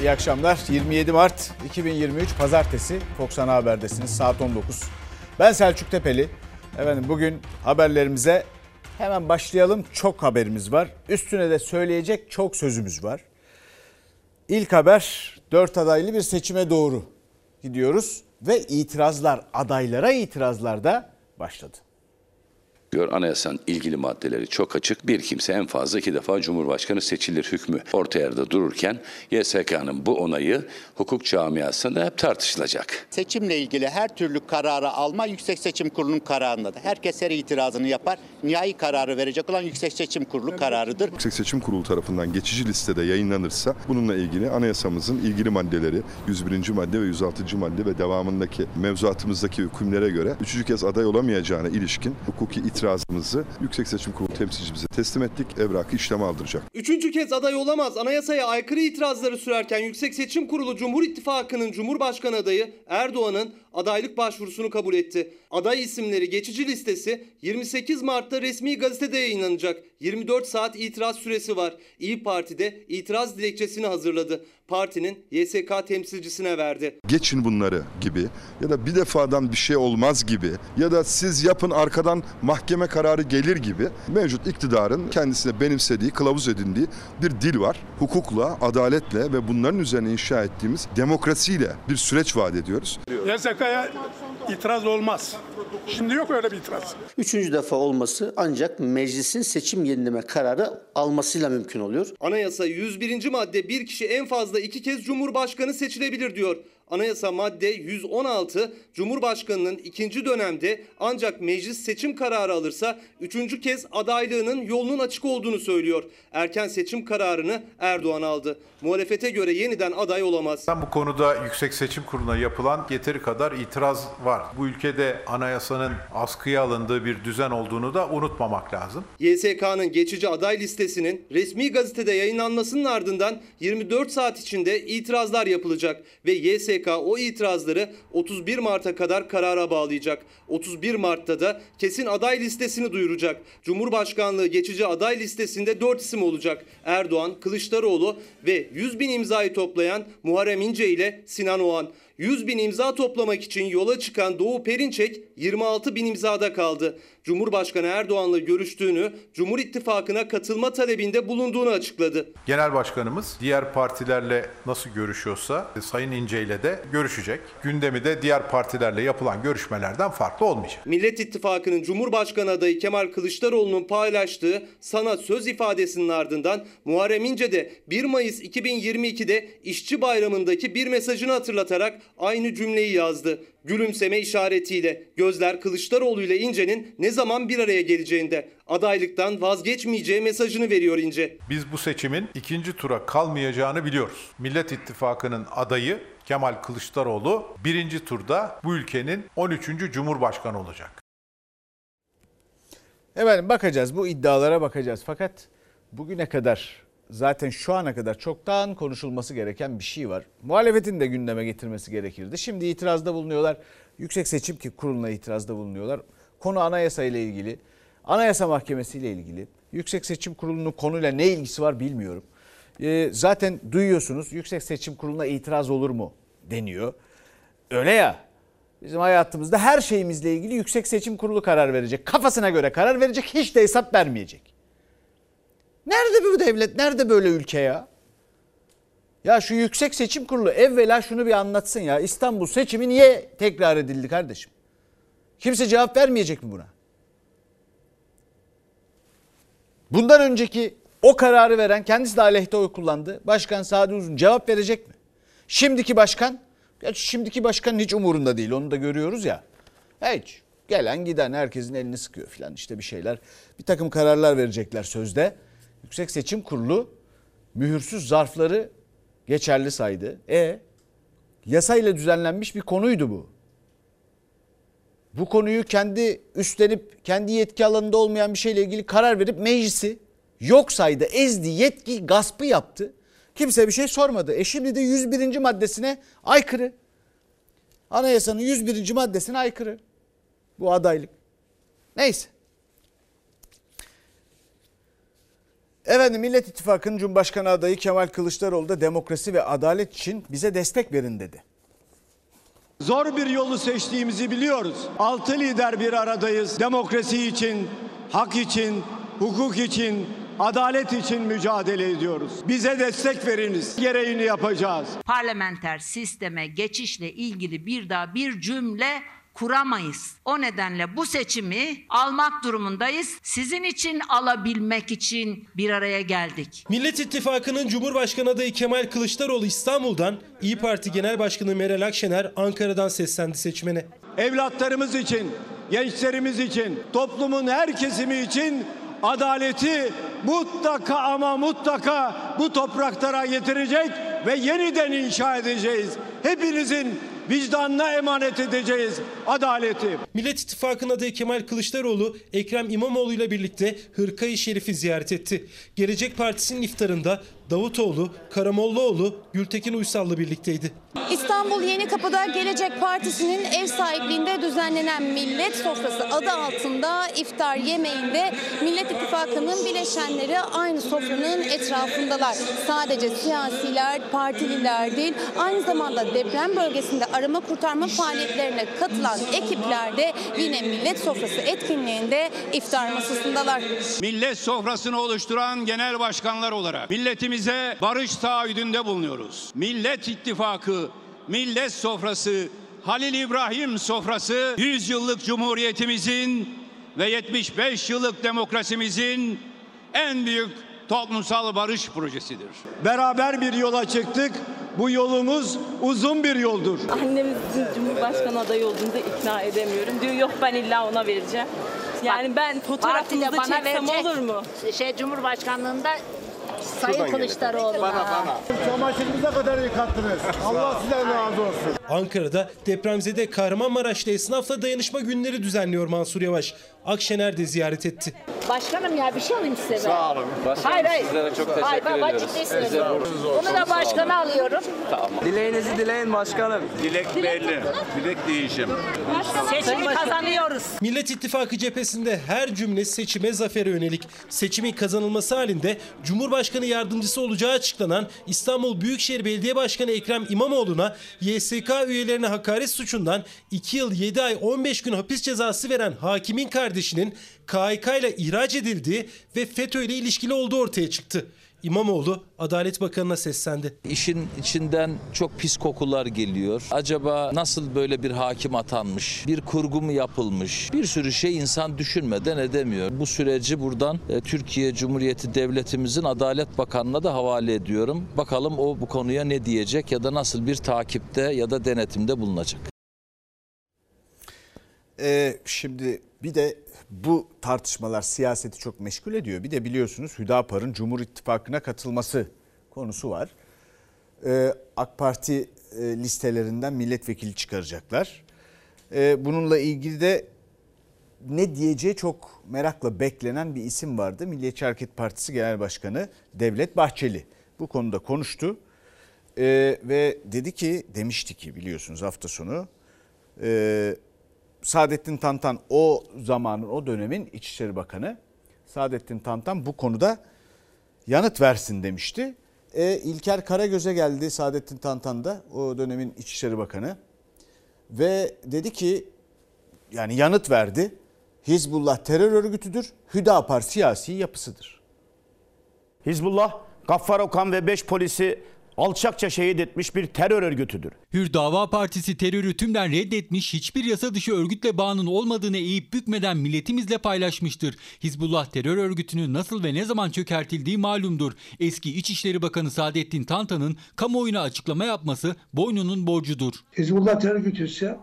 İyi akşamlar. 27 Mart 2023 Pazartesi Fox Ana Haber'desiniz. Saat 19. Ben Selçuk Tepeli. Efendim bugün haberlerimize hemen başlayalım. Çok haberimiz var. Üstüne de söyleyecek çok sözümüz var. İlk haber 4 adaylı bir seçime doğru gidiyoruz ve itirazlar, adaylara itirazlar da başladı diyor. Anayasanın ilgili maddeleri çok açık. Bir kimse en fazla iki defa Cumhurbaşkanı seçilir hükmü orta yerde dururken YSK'nın bu onayı hukuk camiasında hep tartışılacak. Seçimle ilgili her türlü kararı alma Yüksek Seçim Kurulu'nun kararındadır. Herkes her itirazını yapar. Nihai kararı verecek olan Yüksek Seçim Kurulu kararıdır. Yüksek Seçim Kurulu tarafından geçici listede yayınlanırsa bununla ilgili anayasamızın ilgili maddeleri 101. madde ve 106. madde ve devamındaki mevzuatımızdaki hükümlere göre üçüncü kez aday olamayacağına ilişkin hukuki itiraz itirazımızı Yüksek Seçim Kurulu temsilcimize teslim ettik. Evrakı işleme aldıracak. Üçüncü kez aday olamaz. Anayasaya aykırı itirazları sürerken Yüksek Seçim Kurulu Cumhur İttifakı'nın Cumhurbaşkanı adayı Erdoğan'ın adaylık başvurusunu kabul etti. Aday isimleri geçici listesi 28 Mart'ta resmi gazetede yayınlanacak. 24 saat itiraz süresi var. İyi Parti de itiraz dilekçesini hazırladı. Partinin YSK temsilcisine verdi. Geçin bunları gibi ya da bir defadan bir şey olmaz gibi ya da siz yapın arkadan mahkeme kararı gelir gibi mevcut iktidarın kendisine benimsediği, kılavuz edindiği bir dil var. Hukukla, adaletle ve bunların üzerine inşa ettiğimiz demokrasiyle bir süreç vaat ediyoruz. YSK'ya itiraz olmaz. Şimdi yok öyle bir itiraz. Üçüncü defa olması ancak meclisin seçim yenileme kararı almasıyla mümkün oluyor. Anayasa 101. madde bir kişi en fazla iki kez Cumhurbaşkanı seçilebilir diyor. Anayasa madde 116 Cumhurbaşkanının ikinci dönemde ancak meclis seçim kararı alırsa üçüncü kez adaylığının yolunun açık olduğunu söylüyor. Erken seçim kararını Erdoğan aldı. Muhalefete göre yeniden aday olamaz. Bu konuda Yüksek Seçim Kurulu'na yapılan yeteri kadar itiraz var. Bu ülkede anayasanın askıya alındığı bir düzen olduğunu da unutmamak lazım. YSK'nın geçici aday listesinin resmi gazetede yayınlanmasının ardından 24 saat içinde itirazlar yapılacak ve YSK o itirazları 31 Mart'a kadar karara bağlayacak. 31 Mart'ta da kesin aday listesini duyuracak. Cumhurbaşkanlığı geçici aday listesinde 4 isim olacak. Erdoğan, Kılıçdaroğlu ve 100 bin imzayı toplayan Muharrem İnce ile Sinan Oğan. 100 bin imza toplamak için yola çıkan Doğu Perinçek 26 bin imzada kaldı. Cumhurbaşkanı Erdoğan'la görüştüğünü, Cumhur İttifakı'na katılma talebinde bulunduğunu açıkladı. Genel Başkanımız diğer partilerle nasıl görüşüyorsa e, Sayın İnce ile de görüşecek. Gündemi de diğer partilerle yapılan görüşmelerden farklı olmayacak. Millet İttifakı'nın Cumhurbaşkanı adayı Kemal Kılıçdaroğlu'nun paylaştığı sana söz ifadesinin ardından Muharrem İnce de 1 Mayıs 2022'de İşçi Bayramı'ndaki bir mesajını hatırlatarak aynı cümleyi yazdı. Gülümseme işaretiyle gözler Kılıçdaroğlu ile İnce'nin ne zaman bir araya geleceğinde adaylıktan vazgeçmeyeceği mesajını veriyor İnce. Biz bu seçimin ikinci tura kalmayacağını biliyoruz. Millet İttifakı'nın adayı Kemal Kılıçdaroğlu birinci turda bu ülkenin 13. Cumhurbaşkanı olacak. Efendim bakacağız bu iddialara bakacağız fakat bugüne kadar zaten şu ana kadar çoktan konuşulması gereken bir şey var. Muhalefetin de gündeme getirmesi gerekirdi. Şimdi itirazda bulunuyorlar. Yüksek Seçim Kurulu'na itirazda bulunuyorlar. Konu anayasa ile ilgili. Anayasa Mahkemesi ile ilgili. Yüksek Seçim Kurulu'nun konuyla ne ilgisi var bilmiyorum. Ee, zaten duyuyorsunuz Yüksek Seçim Kurulu'na itiraz olur mu deniyor. Öyle ya bizim hayatımızda her şeyimizle ilgili Yüksek Seçim Kurulu karar verecek. Kafasına göre karar verecek hiç de hesap vermeyecek. Nerede bu devlet? Nerede böyle ülke ya? Ya şu Yüksek Seçim Kurulu evvela şunu bir anlatsın ya. İstanbul seçimi niye tekrar edildi kardeşim? Kimse cevap vermeyecek mi buna? Bundan önceki o kararı veren kendisi de aleyhte oy kullandı. Başkan Sadi Uzun cevap verecek mi? Şimdiki başkan, şimdiki başkan hiç umurunda değil onu da görüyoruz ya. Hiç gelen giden herkesin elini sıkıyor filan işte bir şeyler. Bir takım kararlar verecekler sözde. Yüksek Seçim Kurulu mühürsüz zarfları geçerli saydı. E yasayla düzenlenmiş bir konuydu bu. Bu konuyu kendi üstlenip kendi yetki alanında olmayan bir şeyle ilgili karar verip meclisi yok saydı, ezdi, yetki gaspı yaptı. Kimse bir şey sormadı. E şimdi de 101. maddesine aykırı. Anayasanın 101. maddesine aykırı. Bu adaylık. Neyse. Efendim Millet İttifakı'nın Cumhurbaşkanı adayı Kemal Kılıçdaroğlu da demokrasi ve adalet için bize destek verin dedi. Zor bir yolu seçtiğimizi biliyoruz. Altı lider bir aradayız. Demokrasi için, hak için, hukuk için, adalet için mücadele ediyoruz. Bize destek veriniz. Gereğini yapacağız. Parlamenter sisteme geçişle ilgili bir daha bir cümle kuramayız. O nedenle bu seçimi almak durumundayız. Sizin için alabilmek için bir araya geldik. Millet İttifakı'nın Cumhurbaşkanı adayı Kemal Kılıçdaroğlu İstanbul'dan, İyi Parti Genel Başkanı Meral Akşener Ankara'dan seslendi seçmene. Evlatlarımız için, gençlerimiz için, toplumun her kesimi için adaleti mutlaka ama mutlaka bu topraklara getirecek ve yeniden inşa edeceğiz. Hepinizin vicdanına emanet edeceğiz adaleti. Millet İttifakı'nın adayı Kemal Kılıçdaroğlu, Ekrem İmamoğlu ile birlikte Hırkayı Şerif'i ziyaret etti. Gelecek Partisi'nin iftarında Davutoğlu, Karamollaoğlu, Gültekin Uysal'la birlikteydi. İstanbul Yeni Kapı'da Gelecek Partisi'nin ev sahipliğinde düzenlenen Millet Sofrası adı altında iftar yemeğinde Millet İttifakı'nın bileşenleri aynı sofranın etrafındalar. Sadece siyasiler, partililer değil aynı zamanda deprem bölgesinde arama kurtarma faaliyetlerine katılan ekipler de yine Millet Sofrası etkinliğinde iftar masasındalar. Millet sofrasını oluşturan genel başkanlar olarak milletimize barış taahhüdünde bulunuyoruz. Millet İttifakı, Millet Sofrası, Halil İbrahim Sofrası 100 yıllık cumhuriyetimizin ve 75 yıllık demokrasimizin en büyük toplumsal barış projesidir. Beraber bir yola çıktık. Bu yolumuz uzun bir yoldur. Annemiz Cumhurbaşkanı adayı olduğunda ikna edemiyorum. Diyor yok ben illa ona vereceğim. Yani ben fotoğrafınızı bana çeksem verecek. olur mu? Şey Cumhurbaşkanlığında Sayın Kılıçdaroğlu'na. Çamaşırınıza kadar yıkattınız. Allah sizden razı olsun. Ankara'da depremzede Kahramanmaraş'ta esnafla dayanışma günleri düzenliyor Mansur Yavaş. Akşener de ziyaret etti. Başkanım ya bir şey alayım size ben. Sağ olun. hayır hayır. Sizlere çok teşekkür hayır, ben, ben ciddi söylüyorum. Bunu da başkana alıyorum. Dileğinizi dileyin başkanım. Dilek belli. Dilek değişim. Seçimi kazanıyoruz. Millet İttifakı cephesinde her cümle seçime zafere yönelik. Seçimin kazanılması halinde Cumhurbaşkanı yardımcısı olacağı açıklanan İstanbul Büyükşehir Belediye Başkanı Ekrem İmamoğlu'na YSK üyelerine hakaret suçundan 2 yıl 7 ay 15 gün hapis cezası veren hakimin kardeşinin KHK ile ihraç edildiği ve FETÖ ile ilişkili olduğu ortaya çıktı. İmamoğlu Adalet Bakanı'na seslendi. İşin içinden çok pis kokular geliyor. Acaba nasıl böyle bir hakim atanmış? Bir kurgu mu yapılmış? Bir sürü şey insan düşünmeden edemiyor. Bu süreci buradan e, Türkiye Cumhuriyeti Devletimizin Adalet Bakanı'na da havale ediyorum. Bakalım o bu konuya ne diyecek ya da nasıl bir takipte ya da denetimde bulunacak. Ee, şimdi bir de bu tartışmalar siyaseti çok meşgul ediyor. Bir de biliyorsunuz Hüdapar'ın Cumhur İttifakı'na katılması konusu var. Ee, AK Parti e, listelerinden milletvekili çıkaracaklar. Ee, bununla ilgili de ne diyeceği çok merakla beklenen bir isim vardı. Milliyetçi Hareket Partisi Genel Başkanı Devlet Bahçeli bu konuda konuştu. Ee, ve dedi ki demişti ki biliyorsunuz hafta sonu e, Saadettin Tantan o zamanın o dönemin İçişleri Bakanı Saadettin Tantan bu konuda yanıt versin demişti. E, İlker Karagöz'e geldi Saadettin Tantan da o dönemin İçişleri Bakanı ve dedi ki yani yanıt verdi. Hizbullah terör örgütüdür, Hüdapar siyasi yapısıdır. Hizbullah, Gaffar Okan ve 5 polisi alçakça şehit etmiş bir terör örgütüdür. Hür Dava Partisi terörü tümden reddetmiş, hiçbir yasa dışı örgütle bağının olmadığını eğip bükmeden milletimizle paylaşmıştır. Hizbullah terör örgütünün nasıl ve ne zaman çökertildiği malumdur. Eski İçişleri Bakanı Saadettin Tantan'ın kamuoyuna açıklama yapması boynunun borcudur. Hizbullah terör örgütü ise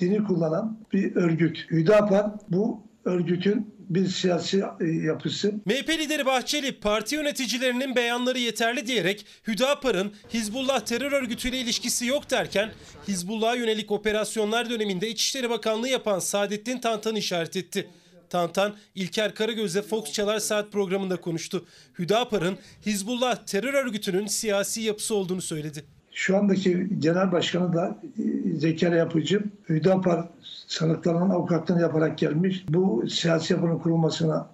dini kullanan bir örgüt. Hüdapar bu örgütün bir siyasi e, yapısı. MHP lideri Bahçeli parti yöneticilerinin beyanları yeterli diyerek Hüdapar'ın Hizbullah terör örgütüyle ilişkisi yok derken Hizbullah'a yönelik operasyonlar döneminde İçişleri Bakanlığı yapan Saadettin Tantan'ı işaret etti. Tantan, İlker Karagöz'le Fox Çalar Saat programında konuştu. Hüdapar'ın Hizbullah terör örgütünün siyasi yapısı olduğunu söyledi. Şu andaki genel başkanı da e, Zekeriya Yapıcı, Hüdapar sanıklarının avukatlığını yaparak gelmiş. Bu siyasi yapının kurulmasına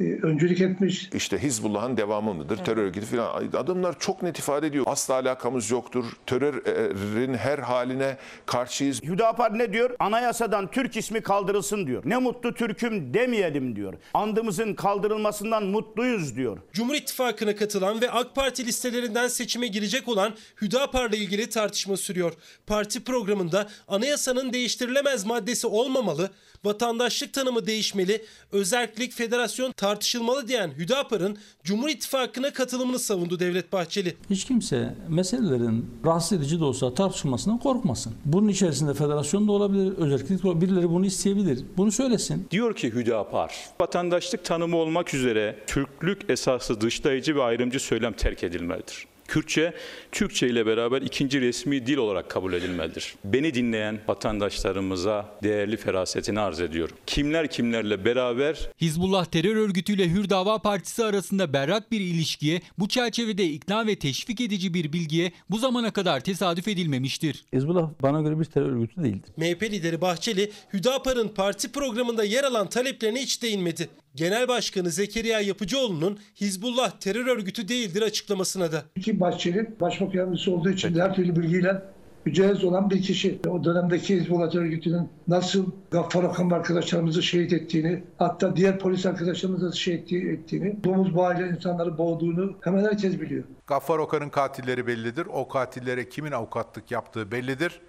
öncülük etmiş. İşte Hizbullah'ın devamı mıdır? Terör örgütü falan. Adamlar çok net ifade ediyor. Asla alakamız yoktur. Terörün her haline karşıyız. Hüdapar ne diyor? Anayasadan Türk ismi kaldırılsın diyor. Ne mutlu Türk'üm demeyelim diyor. Andımızın kaldırılmasından mutluyuz diyor. Cumhur İttifakı'na katılan ve AK Parti listelerinden seçime girecek olan Hüdapar'la ilgili tartışma sürüyor. Parti programında anayasanın değiştirilemez maddesi olmamalı, vatandaşlık tanımı değişmeli, özerklik federasyon tartışılmalı diyen Hüdapar'ın Cumhur İttifakı'na katılımını savundu Devlet Bahçeli. Hiç kimse meselelerin rahatsız edici de olsa tartışılmasından korkmasın. Bunun içerisinde federasyon da olabilir, özellik de olabilir. Birileri bunu isteyebilir. Bunu söylesin. Diyor ki Hüdapar, vatandaşlık tanımı olmak üzere Türklük esası dışlayıcı ve ayrımcı söylem terk edilmelidir. Kürtçe, Türkçe ile beraber ikinci resmi dil olarak kabul edilmelidir. Beni dinleyen vatandaşlarımıza değerli ferasetini arz ediyorum. Kimler kimlerle beraber Hizbullah terör örgütüyle Hür Dava Partisi arasında berrak bir ilişkiye, bu çerçevede ikna ve teşvik edici bir bilgiye bu zamana kadar tesadüf edilmemiştir. Hizbullah bana göre bir terör örgütü değildir. MHP lideri Bahçeli, Hüdapar'ın parti programında yer alan taleplerine hiç değinmedi. Genel Başkanı Zekeriya Yapıcıoğlu'nun Hizbullah terör örgütü değildir açıklamasına da. Ki Bahçeli başbakan yardımcısı olduğu için her türlü bilgiyle mücehhez olan bir kişi. O dönemdeki Hizbullah örgütünün nasıl Gaffar Okan arkadaşlarımızı şehit ettiğini, hatta diğer polis arkadaşlarımızı da şehit ettiğini, domuz bağıyla insanları boğduğunu hemen herkes biliyor. Gaffar Okan'ın katilleri bellidir. O katillere kimin avukatlık yaptığı bellidir.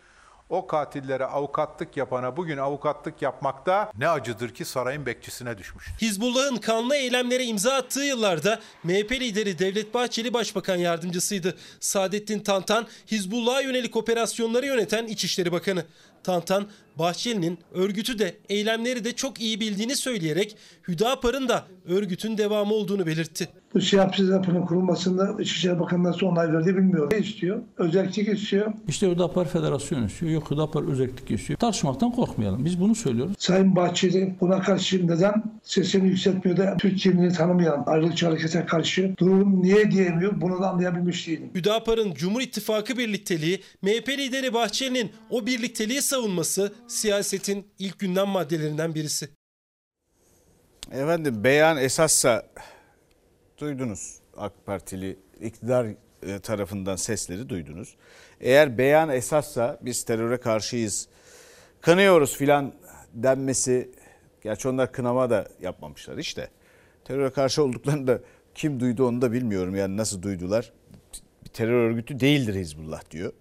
O katillere avukatlık yapana bugün avukatlık yapmakta ne acıdır ki sarayın bekçisine düşmüştür. Hizbullah'ın kanlı eylemlere imza attığı yıllarda MHP lideri Devlet Bahçeli Başbakan Yardımcısıydı. Saadettin Tantan Hizbullah'a yönelik operasyonları yöneten İçişleri Bakanı. Tantan, Bahçeli'nin örgütü de eylemleri de çok iyi bildiğini söyleyerek Hüdapar'ın da örgütün devamı olduğunu belirtti. Bu siyasi yapının kurulmasında İçişleri Bakanı nasıl onay verdi bilmiyorum. Ne istiyor? Özellik istiyor. İşte Hüdapar federasyon istiyor, yok Hüdapar özellik istiyor. Tartışmaktan korkmayalım. Biz bunu söylüyoruz. Sayın Bahçeli buna karşı neden sesini yükseltmiyor da Türk kimliğini tanımayan ayrılıkçı harekete karşı durum niye diyemiyor bunu da anlayabilmiş değilim. Hüdapar'ın Cumhur İttifakı birlikteliği, MHP lideri Bahçeli'nin o birlikteliği savunması siyasetin ilk gündem maddelerinden birisi. Efendim beyan esassa duydunuz AK Partili iktidar e, tarafından sesleri duydunuz. Eğer beyan esassa biz teröre karşıyız, kınıyoruz filan denmesi, gerçi onlar kınama da yapmamışlar işte. Teröre karşı olduklarını da kim duydu onu da bilmiyorum yani nasıl duydular. Bir terör örgütü değildir Hizbullah diyor.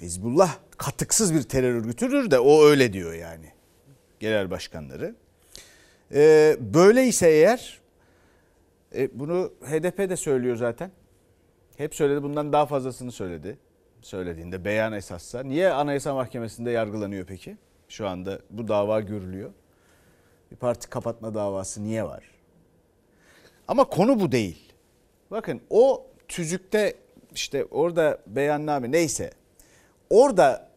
Hizbullah katıksız bir terör örgütüdür de o öyle diyor yani genel başkanları. Ee, böyleyse eğer e, bunu HDP de söylüyor zaten. Hep söyledi bundan daha fazlasını söyledi. Söylediğinde beyan esassa. Niye Anayasa Mahkemesi'nde yargılanıyor peki? Şu anda bu dava görülüyor. Bir parti kapatma davası niye var? Ama konu bu değil. Bakın o tüzükte işte orada beyanname neyse orada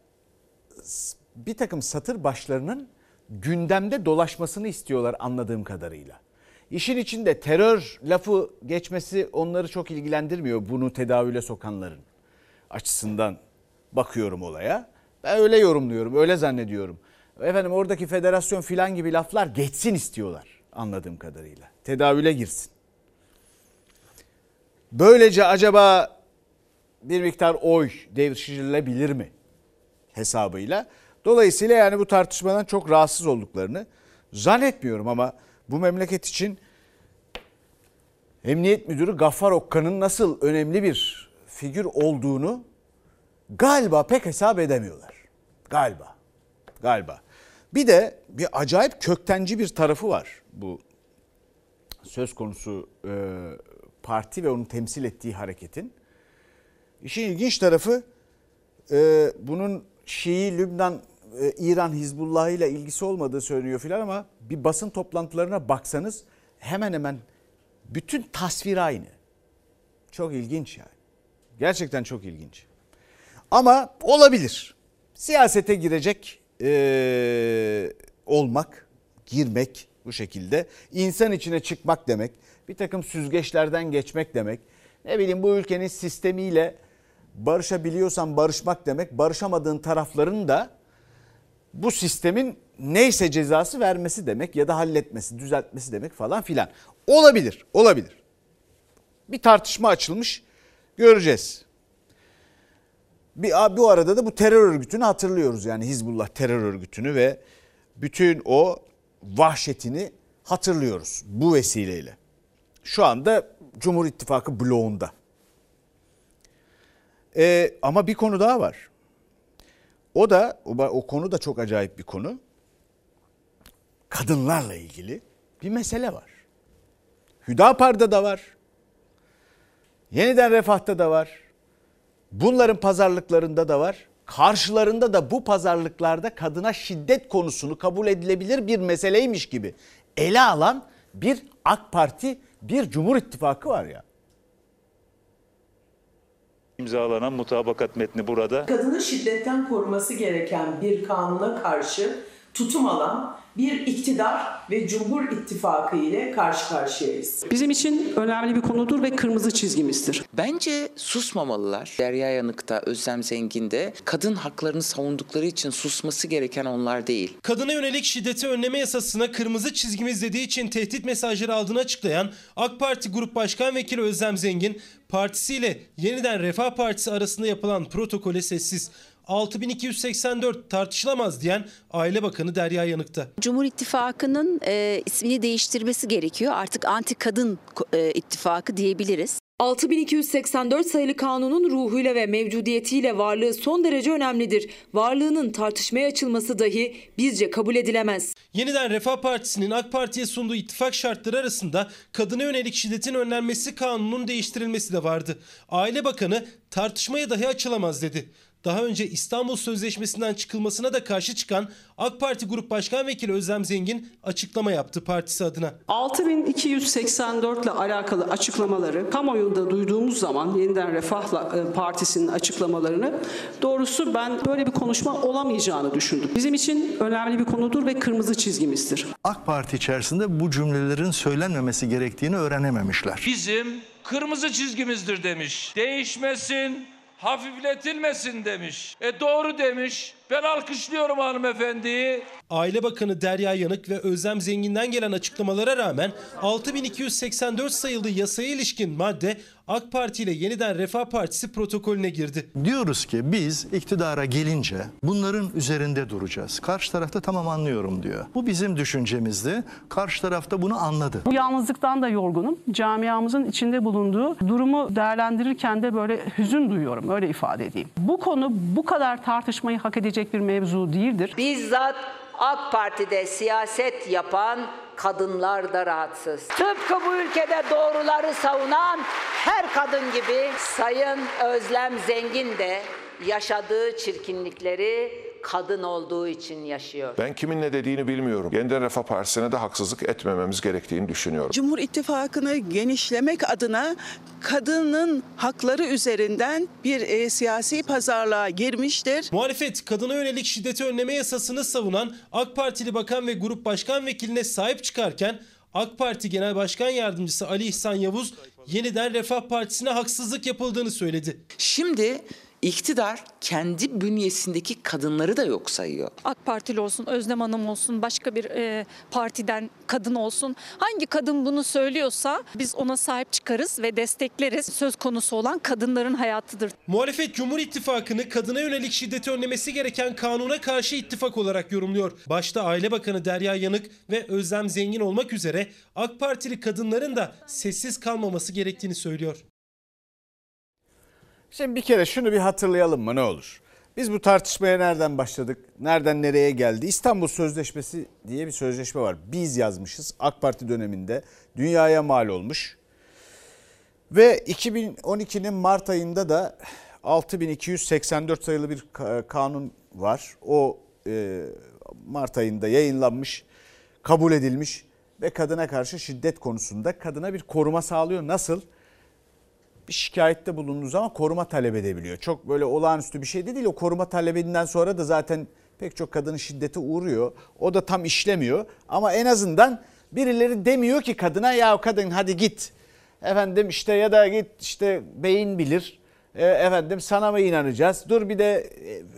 bir takım satır başlarının gündemde dolaşmasını istiyorlar anladığım kadarıyla. İşin içinde terör lafı geçmesi onları çok ilgilendirmiyor bunu tedavüle sokanların açısından bakıyorum olaya. Ben öyle yorumluyorum, öyle zannediyorum. Efendim oradaki federasyon filan gibi laflar geçsin istiyorlar anladığım kadarıyla. Tedavüle girsin. Böylece acaba bir miktar oy devşirilebilir mi hesabıyla? Dolayısıyla yani bu tartışmadan çok rahatsız olduklarını zannetmiyorum ama bu memleket için Emniyet Müdürü Gaffar Okkan'ın nasıl önemli bir figür olduğunu galiba pek hesap edemiyorlar. Galiba. Galiba. Bir de bir acayip köktenci bir tarafı var bu söz konusu e, parti ve onun temsil ettiği hareketin. İşin ilginç tarafı e, bunun Şii, Lübnan, e, İran Hizbullah ile ilgisi olmadığı söyleniyor filan ama bir basın toplantılarına baksanız hemen hemen bütün tasvir aynı. Çok ilginç yani. Gerçekten çok ilginç. Ama olabilir. Siyasete girecek e, olmak, girmek bu şekilde. insan içine çıkmak demek. Bir takım süzgeçlerden geçmek demek. Ne bileyim bu ülkenin sistemiyle barışabiliyorsan barışmak demek. Barışamadığın tarafların da bu sistemin neyse cezası vermesi demek ya da halletmesi, düzeltmesi demek falan filan. Olabilir, olabilir. Bir tartışma açılmış, göreceğiz. Bir, bu arada da bu terör örgütünü hatırlıyoruz yani Hizbullah terör örgütünü ve bütün o vahşetini hatırlıyoruz bu vesileyle. Şu anda Cumhur İttifakı bloğunda. Ee, ama bir konu daha var. O da o, o konu da çok acayip bir konu. Kadınlarla ilgili bir mesele var. Hüdapar'da da var. Yeniden Refah'ta da var. Bunların pazarlıklarında da var. Karşılarında da bu pazarlıklarda kadına şiddet konusunu kabul edilebilir bir meseleymiş gibi ele alan bir AK Parti, bir Cumhur İttifakı var ya. İmzalanan mutabakat metni burada. Kadını şiddetten koruması gereken bir kanuna karşı tutum alan bir iktidar ve Cumhur İttifakı ile karşı karşıyayız. Bizim için önemli bir konudur ve kırmızı çizgimizdir. Bence susmamalılar. Derya Yanık'ta, Özlem Zengin'de kadın haklarını savundukları için susması gereken onlar değil. Kadına yönelik şiddeti önleme yasasına kırmızı çizgimiz dediği için tehdit mesajları aldığını açıklayan AK Parti Grup Başkan Vekili Özlem Zengin, partisiyle yeniden Refah Partisi arasında yapılan protokole sessiz. 6284 tartışılamaz diyen Aile Bakanı Derya Yanık'ta. Cumhur İttifakı'nın e, ismini değiştirmesi gerekiyor. Artık anti kadın e, ittifakı diyebiliriz. 6284 sayılı kanunun ruhuyla ve mevcudiyetiyle varlığı son derece önemlidir. Varlığının tartışmaya açılması dahi bizce kabul edilemez. Yeniden Refah Partisi'nin AK Parti'ye sunduğu ittifak şartları arasında kadına yönelik şiddetin önlenmesi kanununun değiştirilmesi de vardı. Aile Bakanı tartışmaya dahi açılamaz dedi. Daha önce İstanbul Sözleşmesi'nden çıkılmasına da karşı çıkan AK Parti Grup Başkan Vekili Özlem Zengin açıklama yaptı partisi adına. 6284 ile alakalı açıklamaları kamuoyunda duyduğumuz zaman yeniden Refah Partisi'nin açıklamalarını doğrusu ben böyle bir konuşma olamayacağını düşündüm. Bizim için önemli bir konudur ve kırmızı çizgimizdir. AK Parti içerisinde bu cümlelerin söylenmemesi gerektiğini öğrenememişler. Bizim kırmızı çizgimizdir demiş. Değişmesin, hafifletilmesin demiş. E doğru demiş. Ben alkışlıyorum hanımefendiyi. Aile Bakanı Derya Yanık ve Özlem Zengin'den gelen açıklamalara rağmen 6284 sayılı yasaya ilişkin madde AK Parti ile yeniden Refah Partisi protokolüne girdi. Diyoruz ki biz iktidara gelince bunların üzerinde duracağız. Karşı tarafta tamam anlıyorum diyor. Bu bizim düşüncemizdi. Karşı tarafta bunu anladı. Bu yalnızlıktan da yorgunum. Camiamızın içinde bulunduğu durumu değerlendirirken de böyle hüzün duyuyorum. Öyle ifade edeyim. Bu konu bu kadar tartışmayı hak edecek bir mevzu değildir. Bizzat AK Parti'de siyaset yapan kadınlar da rahatsız. Tıpkı bu ülkede doğruları savunan her kadın gibi Sayın Özlem Zengin de yaşadığı çirkinlikleri kadın olduğu için yaşıyor. Ben kimin ne dediğini bilmiyorum. Yeniden Refah Partisi'ne de haksızlık etmememiz gerektiğini düşünüyorum. Cumhur İttifakı'nı genişlemek adına kadının hakları üzerinden bir e, siyasi pazarlığa girmiştir. Muhalefet kadına yönelik şiddeti önleme yasasını savunan AK Partili Bakan ve Grup Başkan Vekiline sahip çıkarken AK Parti Genel Başkan Yardımcısı Ali İhsan Yavuz yeniden Refah Partisi'ne haksızlık yapıldığını söyledi. Şimdi iktidar kendi bünyesindeki kadınları da yok sayıyor. AK Partili olsun, Özlem Hanım olsun, başka bir e, partiden kadın olsun. Hangi kadın bunu söylüyorsa biz ona sahip çıkarız ve destekleriz. Söz konusu olan kadınların hayatıdır. Muhalefet Cumhur İttifakı'nı kadına yönelik şiddeti önlemesi gereken kanuna karşı ittifak olarak yorumluyor. Başta Aile Bakanı Derya Yanık ve Özlem Zengin olmak üzere AK Partili kadınların da sessiz kalmaması gerektiğini söylüyor. Şimdi bir kere şunu bir hatırlayalım mı ne olur? Biz bu tartışmaya nereden başladık? Nereden nereye geldi? İstanbul Sözleşmesi diye bir sözleşme var. Biz yazmışız AK Parti döneminde. Dünyaya mal olmuş. Ve 2012'nin Mart ayında da 6284 sayılı bir kanun var. O Mart ayında yayınlanmış, kabul edilmiş ve kadına karşı şiddet konusunda kadına bir koruma sağlıyor. Nasıl? Bir şikayette bulunduğu zaman koruma talep edebiliyor. Çok böyle olağanüstü bir şey de değil. O koruma talebinden sonra da zaten pek çok kadının şiddete uğruyor. O da tam işlemiyor. Ama en azından birileri demiyor ki kadına ya kadın hadi git. Efendim işte ya da git işte beyin bilir. E, efendim sana mı inanacağız? Dur bir de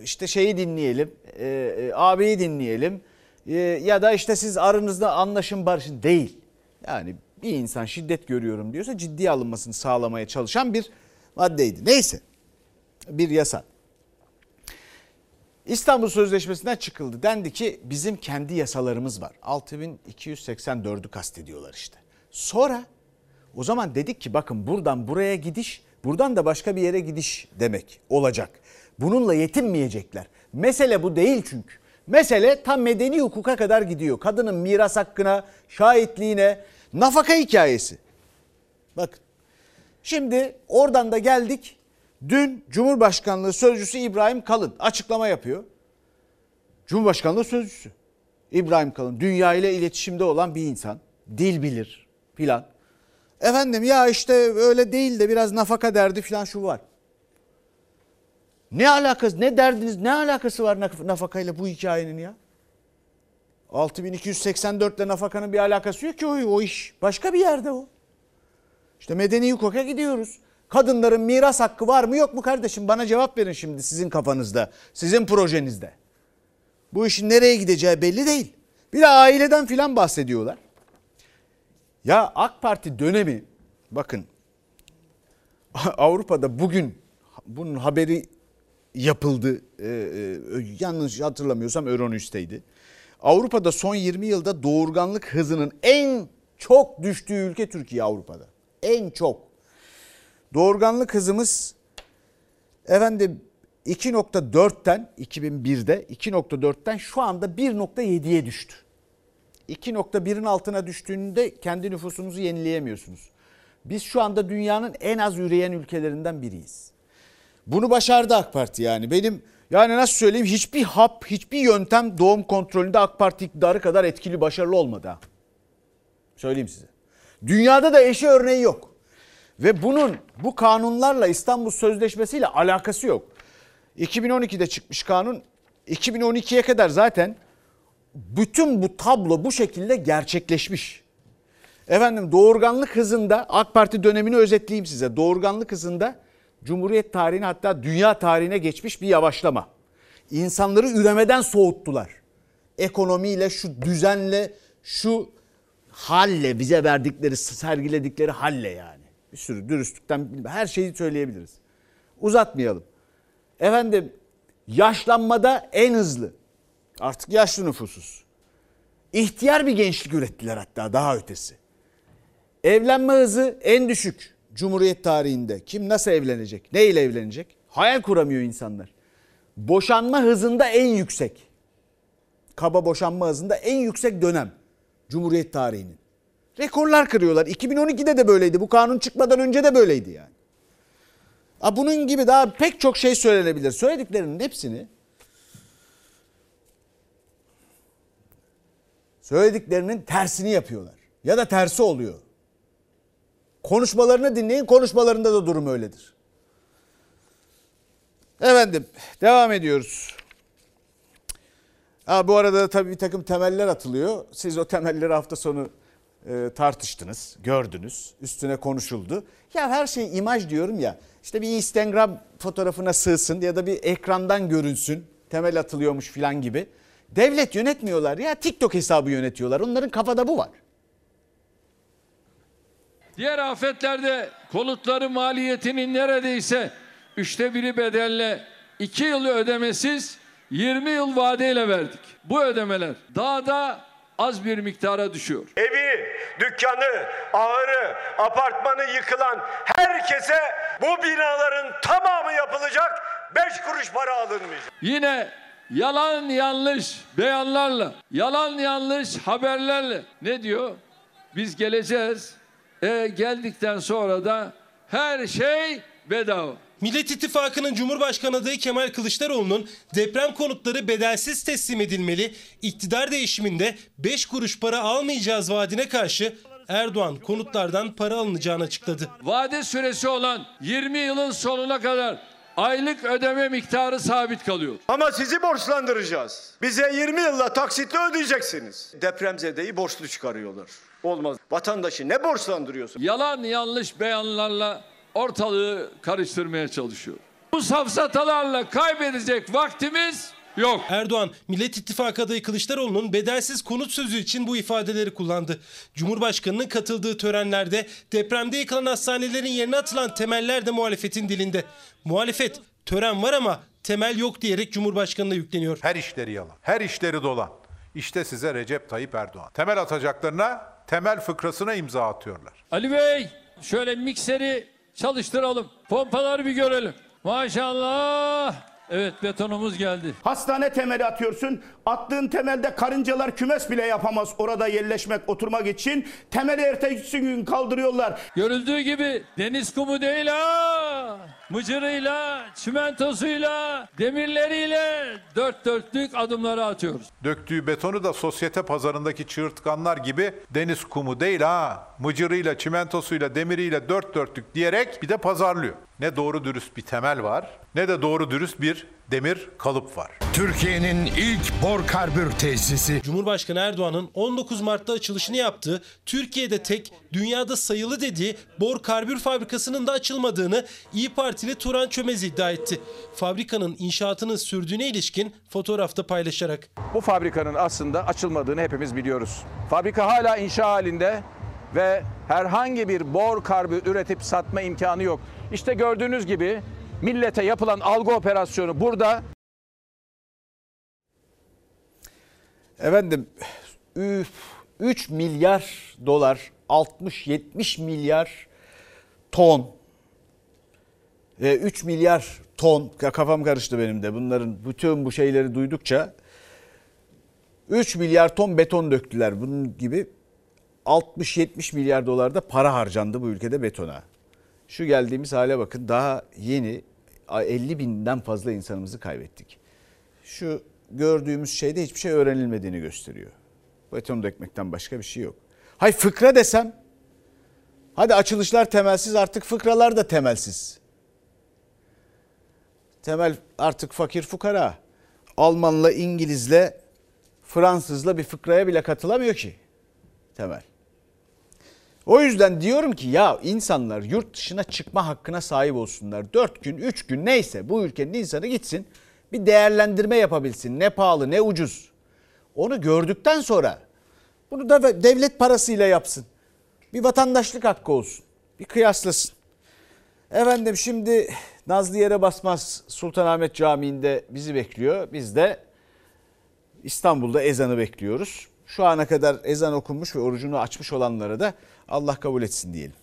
işte şeyi dinleyelim. E, e, abiyi dinleyelim. Ee, ya da işte siz aranızda anlaşın barışın değil. Yani bir insan şiddet görüyorum diyorsa ciddiye alınmasını sağlamaya çalışan bir maddeydi. Neyse bir yasa. İstanbul Sözleşmesi'nden çıkıldı. Dendi ki bizim kendi yasalarımız var. 6284'ü kastediyorlar işte. Sonra o zaman dedik ki bakın buradan buraya gidiş, buradan da başka bir yere gidiş demek olacak. Bununla yetinmeyecekler. Mesele bu değil çünkü. Mesele tam medeni hukuka kadar gidiyor. Kadının miras hakkına, şahitliğine, nafaka hikayesi. Bakın. Şimdi oradan da geldik. Dün Cumhurbaşkanlığı Sözcüsü İbrahim Kalın açıklama yapıyor. Cumhurbaşkanlığı Sözcüsü İbrahim Kalın dünya ile iletişimde olan bir insan. Dil bilir filan. Efendim ya işte öyle değil de biraz nafaka derdi filan şu var. Ne alakası ne derdiniz ne alakası var naf- nafakayla bu hikayenin ya? 6284 ile nafakanın bir alakası yok ki o, o iş. Başka bir yerde o. İşte medeni hukuka gidiyoruz. Kadınların miras hakkı var mı yok mu kardeşim? Bana cevap verin şimdi sizin kafanızda, sizin projenizde. Bu işin nereye gideceği belli değil. Bir de aileden filan bahsediyorlar. Ya AK Parti dönemi bakın Avrupa'da bugün bunun haberi yapıldı. Ee, e, yanlış hatırlamıyorsam Euronews'teydi. Avrupa'da son 20 yılda doğurganlık hızının en çok düştüğü ülke Türkiye Avrupa'da. En çok. Doğurganlık hızımız efendim 2.4'ten 2001'de 2.4'ten şu anda 1.7'ye düştü. 2.1'in altına düştüğünde kendi nüfusunuzu yenileyemiyorsunuz. Biz şu anda dünyanın en az üreyen ülkelerinden biriyiz. Bunu başardı AK Parti yani. Benim yani nasıl söyleyeyim hiçbir hap, hiçbir yöntem doğum kontrolünde AK Parti iktidarı kadar etkili, başarılı olmadı ha. Söyleyeyim size. Dünyada da eşi örneği yok. Ve bunun bu kanunlarla İstanbul Sözleşmesi ile alakası yok. 2012'de çıkmış kanun 2012'ye kadar zaten bütün bu tablo bu şekilde gerçekleşmiş. Efendim doğurganlık hızında AK Parti dönemini özetleyeyim size. Doğurganlık hızında Cumhuriyet tarihine hatta dünya tarihine geçmiş bir yavaşlama. İnsanları üremeden soğuttular. Ekonomiyle, şu düzenle, şu halle bize verdikleri, sergiledikleri halle yani. Bir sürü dürüstlükten her şeyi söyleyebiliriz. Uzatmayalım. Efendim yaşlanmada en hızlı. Artık yaşlı nüfusuz. İhtiyar bir gençlik ürettiler hatta daha ötesi. Evlenme hızı en düşük Cumhuriyet tarihinde. Kim nasıl evlenecek? Ne ile evlenecek? Hayal kuramıyor insanlar. Boşanma hızında en yüksek. Kaba boşanma hızında en yüksek dönem Cumhuriyet tarihinin. Rekorlar kırıyorlar. 2012'de de böyleydi. Bu kanun çıkmadan önce de böyleydi yani. Ha bunun gibi daha pek çok şey söylenebilir. Söylediklerinin hepsini söylediklerinin tersini yapıyorlar. Ya da tersi oluyor. Konuşmalarını dinleyin. Konuşmalarında da durum öyledir. Efendim devam ediyoruz. Ha, bu arada da tabii bir takım temeller atılıyor. Siz o temelleri hafta sonu e, tartıştınız, gördünüz, üstüne konuşuldu. Ya her şey imaj diyorum ya. İşte bir Instagram fotoğrafına sığsın ya da bir ekrandan görünsün. Temel atılıyormuş filan gibi. Devlet yönetmiyorlar ya TikTok hesabı yönetiyorlar. Onların kafada bu var. Diğer afetlerde konutların maliyetinin neredeyse üçte biri bedelle 2 yıl ödemesiz 20 yıl vadeyle verdik. Bu ödemeler daha da az bir miktara düşüyor. Evi, dükkanı, ahırı, apartmanı yıkılan herkese bu binaların tamamı yapılacak. Beş kuruş para alınmayacak. Yine yalan yanlış beyanlarla, yalan yanlış haberlerle ne diyor? Biz geleceğiz. E geldikten sonra da her şey bedava. Millet İttifakı'nın Cumhurbaşkanı adayı Kemal Kılıçdaroğlu'nun deprem konutları bedelsiz teslim edilmeli, iktidar değişiminde 5 kuruş para almayacağız vaadine karşı Erdoğan konutlardan para alınacağını açıkladı. Vade süresi olan 20 yılın sonuna kadar aylık ödeme miktarı sabit kalıyor. Ama sizi borçlandıracağız. Bize 20 yılla taksitle ödeyeceksiniz. Depremzedeyi borçlu çıkarıyorlar. Olmaz. Vatandaşı ne borçlandırıyorsun? Yalan yanlış beyanlarla ortalığı karıştırmaya çalışıyor. Bu safsatalarla kaybedecek vaktimiz yok. Erdoğan, Millet İttifakı adayı Kılıçdaroğlu'nun bedelsiz konut sözü için bu ifadeleri kullandı. Cumhurbaşkanının katıldığı törenlerde depremde yıkılan hastanelerin yerine atılan temeller de muhalefetin dilinde. Muhalefet tören var ama temel yok diyerek Cumhurbaşkanı'na yükleniyor. Her işleri yalan, her işleri dolan. İşte size Recep Tayyip Erdoğan. Temel atacaklarına temel fıkrasına imza atıyorlar. Ali Bey şöyle mikseri çalıştıralım. Pompaları bir görelim. Maşallah. Evet betonumuz geldi. Hastane temeli atıyorsun. Attığın temelde karıncalar kümes bile yapamaz orada yerleşmek, oturmak için. Temeli ertesi gün kaldırıyorlar. Görüldüğü gibi deniz kumu değil ha. Mıcırıyla, çimentosuyla, demirleriyle dört dörtlük adımları atıyoruz. Döktüğü betonu da sosyete pazarındaki çığırtkanlar gibi deniz kumu değil ha. Mıcırıyla, çimentosuyla, demiriyle dört dörtlük diyerek bir de pazarlıyor. Ne doğru dürüst bir temel var ne de doğru dürüst bir demir kalıp var. Türkiye'nin ilk bor karbür tesisi. Cumhurbaşkanı Erdoğan'ın 19 Mart'ta açılışını yaptığı, Türkiye'de tek, dünyada sayılı dediği bor karbür fabrikasının da açılmadığını İyi Partili Turan Çömez iddia etti. Fabrikanın inşaatının sürdüğüne ilişkin fotoğrafta paylaşarak. Bu fabrikanın aslında açılmadığını hepimiz biliyoruz. Fabrika hala inşa halinde ve herhangi bir bor karbür üretip satma imkanı yok. İşte gördüğünüz gibi millete yapılan algı operasyonu burada. Efendim üf, 3 milyar dolar 60-70 milyar ton e, 3 milyar ton kafam karıştı benim de bunların bütün bu şeyleri duydukça 3 milyar ton beton döktüler bunun gibi 60-70 milyar dolar da para harcandı bu ülkede betona. Şu geldiğimiz hale bakın daha yeni 50 binden fazla insanımızı kaybettik. Şu gördüğümüz şeyde hiçbir şey öğrenilmediğini gösteriyor. Beton dökmekten başka bir şey yok. Hay fıkra desem, hadi açılışlar temelsiz artık fıkralar da temelsiz. Temel artık fakir fukara. Almanla, İngilizle, Fransızla bir fıkraya bile katılamıyor ki temel. O yüzden diyorum ki ya insanlar yurt dışına çıkma hakkına sahip olsunlar. 4 gün 3 gün neyse bu ülkenin insanı gitsin bir değerlendirme yapabilsin. Ne pahalı ne ucuz. Onu gördükten sonra bunu da devlet parasıyla yapsın. Bir vatandaşlık hakkı olsun. Bir kıyaslasın. Efendim şimdi Nazlı Yere Basmaz Sultanahmet Camii'nde bizi bekliyor. Biz de İstanbul'da ezanı bekliyoruz. Şu ana kadar ezan okunmuş ve orucunu açmış olanlara da Allah kabul etsin diyelim.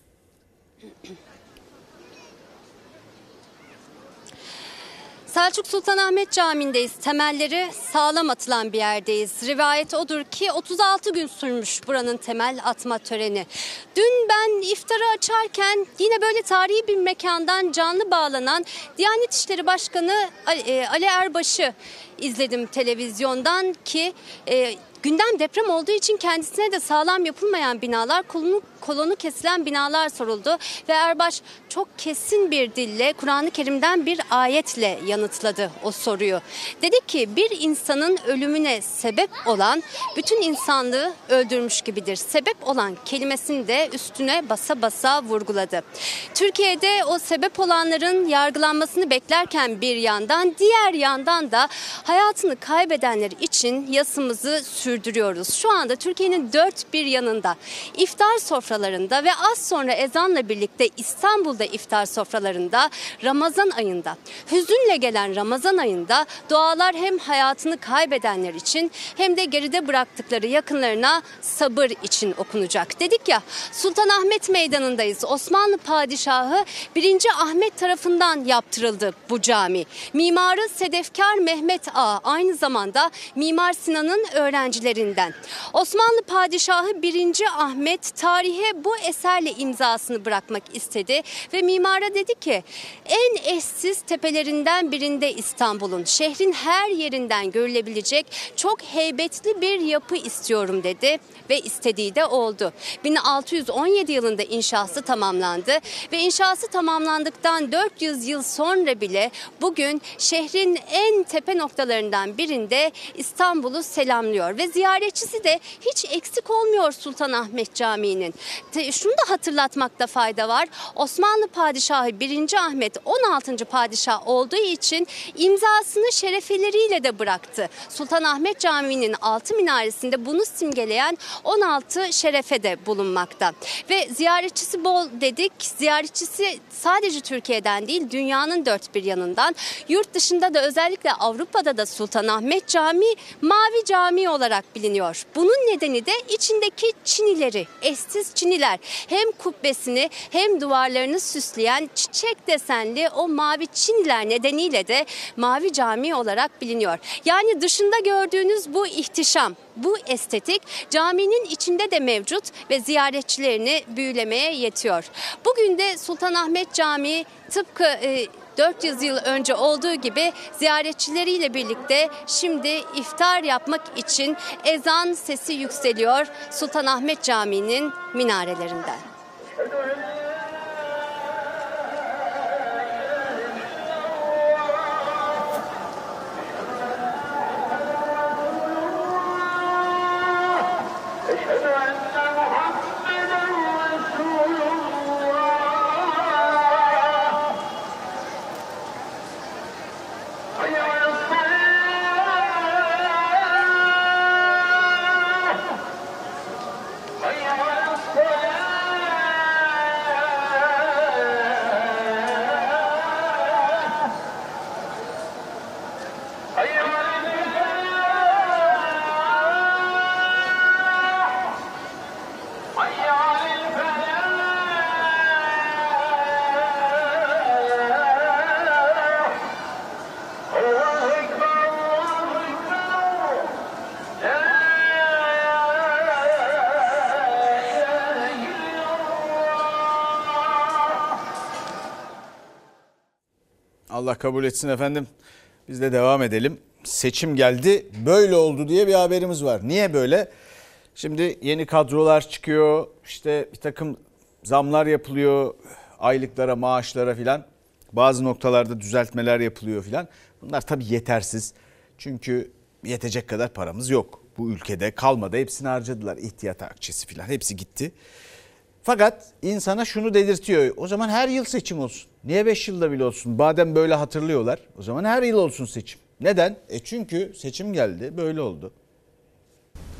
Selçuk Sultanahmet Camii'ndeyiz. Temelleri sağlam atılan bir yerdeyiz. Rivayet odur ki 36 gün sürmüş buranın temel atma töreni. Dün ben iftarı açarken yine böyle tarihi bir mekandan canlı bağlanan Diyanet İşleri Başkanı Ali Erbaş'ı izledim televizyondan ki e, Gündem deprem olduğu için kendisine de sağlam yapılmayan binalar, kolonu, kolonu kesilen binalar soruldu. Ve Erbaş çok kesin bir dille Kur'an-ı Kerim'den bir ayetle yanıtladı o soruyu. Dedi ki bir insanın ölümüne sebep olan bütün insanlığı öldürmüş gibidir. Sebep olan kelimesini de üstüne basa basa vurguladı. Türkiye'de o sebep olanların yargılanmasını beklerken bir yandan diğer yandan da hayatını kaybedenler için yasımızı sürdürüyoruz. Şu anda Türkiye'nin dört bir yanında iftar sofralarında ve az sonra ezanla birlikte İstanbul'da iftar sofralarında Ramazan ayında hüzünle gelen Ramazan ayında dualar hem hayatını kaybedenler için hem de geride bıraktıkları yakınlarına sabır için okunacak. Dedik ya Sultanahmet Meydanı'ndayız. Osmanlı Padişahı 1. Ahmet tarafından yaptırıldı bu cami. Mimarı Sedefkar Mehmet Ağa aynı zamanda Mimar Sinan'ın öğrencileri eserlerinden. Osmanlı Padişahı 1. Ahmet tarihe bu eserle imzasını bırakmak istedi ve mimara dedi ki en eşsiz tepelerinden birinde İstanbul'un şehrin her yerinden görülebilecek çok heybetli bir yapı istiyorum dedi ve istediği de oldu. 1617 yılında inşası tamamlandı ve inşası tamamlandıktan 400 yıl sonra bile bugün şehrin en tepe noktalarında noktalarından birinde İstanbul'u selamlıyor ve ziyaretçisi de hiç eksik olmuyor Sultanahmet Camii'nin. Şunu da hatırlatmakta fayda var. Osmanlı Padişahı 1. Ahmet 16. padişah olduğu için imzasını şerefeleriyle de bıraktı. Sultanahmet Camii'nin altı minaresinde bunu simgeleyen 16 şerefe de bulunmakta. Ve ziyaretçisi bol dedik. Ziyaretçisi sadece Türkiye'den değil dünyanın dört bir yanından. Yurt dışında da özellikle Avrupa'da da Sultanahmet Camii Mavi Cami olarak biliniyor. Bunun nedeni de içindeki çinileri, eşsiz çiniler. Hem kubbesini hem duvarlarını süsleyen çiçek desenli o mavi çiniler nedeniyle de Mavi Cami olarak biliniyor. Yani dışında gördüğünüz bu ihtişam, bu estetik caminin içinde de mevcut ve ziyaretçilerini büyülemeye yetiyor. Bugün de Sultanahmet Camii tıpkı e, 400 yıl önce olduğu gibi ziyaretçileriyle birlikte şimdi iftar yapmak için ezan sesi yükseliyor Sultanahmet Camii'nin minarelerinden. Kabul etsin efendim. Biz de devam edelim. Seçim geldi böyle oldu diye bir haberimiz var. Niye böyle? Şimdi yeni kadrolar çıkıyor. İşte bir takım zamlar yapılıyor. Aylıklara, maaşlara filan. Bazı noktalarda düzeltmeler yapılıyor filan. Bunlar tabii yetersiz. Çünkü yetecek kadar paramız yok. Bu ülkede kalmadı. Hepsini harcadılar. İhtiyat akçesi filan hepsi gitti. Fakat insana şunu dedirtiyor. O zaman her yıl seçim olsun. Niye 5 yılda bile olsun? Madem böyle hatırlıyorlar. O zaman her yıl olsun seçim. Neden? E çünkü seçim geldi. Böyle oldu.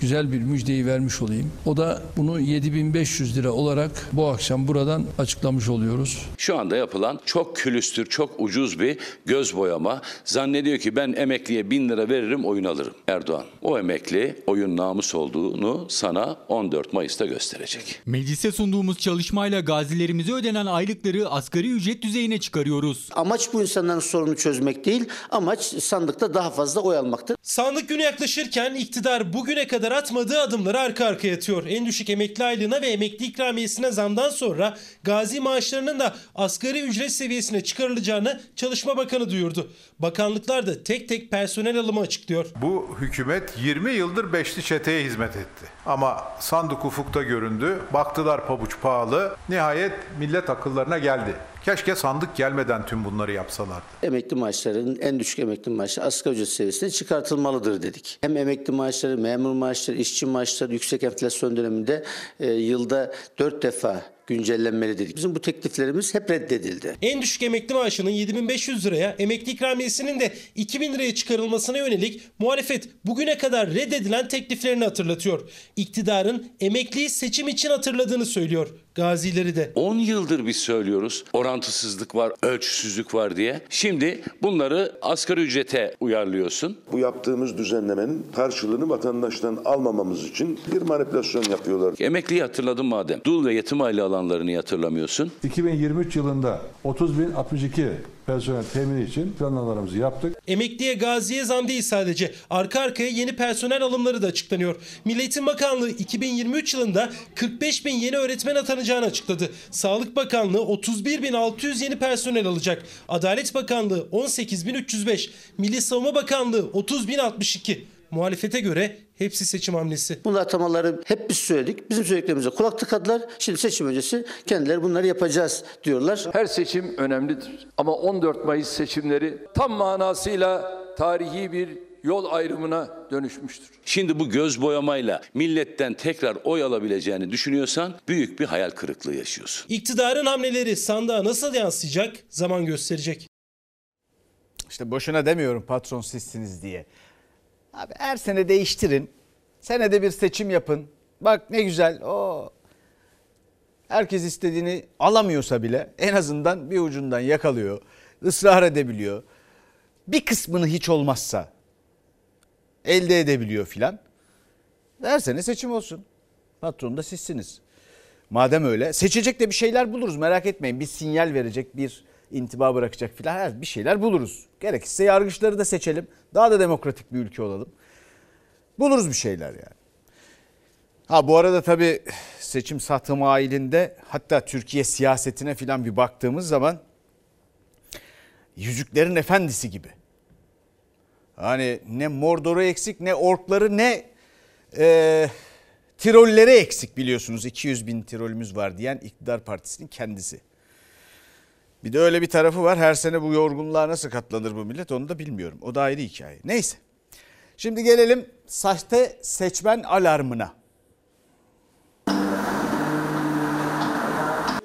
Güzel bir müjdeyi vermiş olayım. O da bunu 7500 lira olarak bu akşam buradan açıklamış oluyoruz. Şu anda yapılan çok külüstür, çok ucuz bir göz boyama. Zannediyor ki ben emekliye bin lira veririm, oyun alırım. Erdoğan, o emekli oyun namus olduğunu sana 14 Mayıs'ta gösterecek. Meclise sunduğumuz çalışmayla gazilerimize ödenen aylıkları asgari ücret düzeyine çıkarıyoruz. Amaç bu insanların sorunu çözmek değil, amaç sandıkta daha fazla oy almaktır. Sandık günü yaklaşırken iktidar bugüne kadar atmadığı adımları arka arkaya atıyor. En düşük emekli aylığına ve emekli ikramiyesine zamdan sonra gazi maaşlarının da asgari ücret seviyesine çıkarılacağını Çalışma Bakanı duyurdu. Bakanlıklar da tek tek personel alımı açıklıyor. Bu hükümet 20 yıldır beşli çeteye hizmet etti. Ama sandık ufukta göründü. Baktılar pabuç pahalı. Nihayet millet akıllarına geldi. Keşke sandık gelmeden tüm bunları yapsalardı. Emekli maaşlarının en düşük emekli maaşı asgari ücret seviyesine çıkartılmalıdır dedik. Hem emekli maaşları, memur maaşları, işçi maaşları yüksek enflasyon döneminde e, yılda 4 defa güncellenmeli dedik. Bizim bu tekliflerimiz hep reddedildi. En düşük emekli maaşının 7500 liraya, emekli ikramiyesinin de 2000 liraya çıkarılmasına yönelik muhalefet bugüne kadar reddedilen tekliflerini hatırlatıyor. İktidarın emekliyi seçim için hatırladığını söylüyor gazileri de. 10 yıldır biz söylüyoruz orantısızlık var, ölçüsüzlük var diye. Şimdi bunları asgari ücrete uyarlıyorsun. Bu yaptığımız düzenlemenin karşılığını vatandaştan almamamız için bir manipülasyon yapıyorlar. Emekliyi hatırladın madem. Dul ve yetim aile alanlarını hatırlamıyorsun. 2023 yılında 30.062 personel temini için planlamalarımızı yaptık. Emekliye gaziye zam değil sadece. Arka arkaya yeni personel alımları da açıklanıyor. Milli Eğitim Bakanlığı 2023 yılında 45 bin yeni öğretmen atanacağını açıkladı. Sağlık Bakanlığı 31.600 yeni personel alacak. Adalet Bakanlığı 18.305. Milli Savunma Bakanlığı 30.062. Muhalefete göre hepsi seçim hamlesi. Bu atamaları hep biz söyledik. Bizim söylediklerimize kulak tıkadılar. Şimdi seçim öncesi kendileri bunları yapacağız diyorlar. Her seçim önemlidir. Ama 14 Mayıs seçimleri tam manasıyla tarihi bir yol ayrımına dönüşmüştür. Şimdi bu göz boyamayla milletten tekrar oy alabileceğini düşünüyorsan büyük bir hayal kırıklığı yaşıyorsun. İktidarın hamleleri sandığa nasıl yansıyacak zaman gösterecek. İşte boşuna demiyorum patron sizsiniz diye. Abi her sene değiştirin. Senede bir seçim yapın. Bak ne güzel. O herkes istediğini alamıyorsa bile en azından bir ucundan yakalıyor. ısrar edebiliyor. Bir kısmını hiç olmazsa elde edebiliyor filan. Her sene seçim olsun. Patron da sizsiniz. Madem öyle seçecek de bir şeyler buluruz merak etmeyin. Bir sinyal verecek bir intiba bırakacak filan bir şeyler buluruz. Gerekirse yargıçları da seçelim. Daha da demokratik bir ülke olalım. Buluruz bir şeyler yani. Ha bu arada tabii seçim satım ailinde hatta Türkiye siyasetine filan bir baktığımız zaman Yüzüklerin Efendisi gibi. Hani ne Mordor'u eksik ne orkları ne e, Tirolleri eksik biliyorsunuz. 200 bin Tirolümüz var diyen iktidar partisinin kendisi. Bir de öyle bir tarafı var. Her sene bu yorgunluğa nasıl katlanır bu millet onu da bilmiyorum. O da ayrı hikaye. Neyse. Şimdi gelelim sahte seçmen alarmına.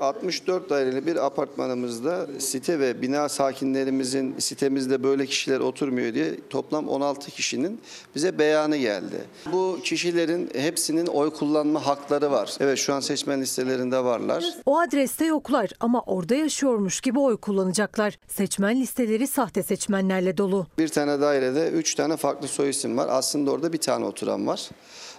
64 daireli bir apartmanımızda site ve bina sakinlerimizin sitemizde böyle kişiler oturmuyor diye toplam 16 kişinin bize beyanı geldi. Bu kişilerin hepsinin oy kullanma hakları var. Evet şu an seçmen listelerinde varlar. O adreste yoklar ama orada yaşıyormuş gibi oy kullanacaklar. Seçmen listeleri sahte seçmenlerle dolu. Bir tane dairede 3 tane farklı soy isim var. Aslında orada bir tane oturan var.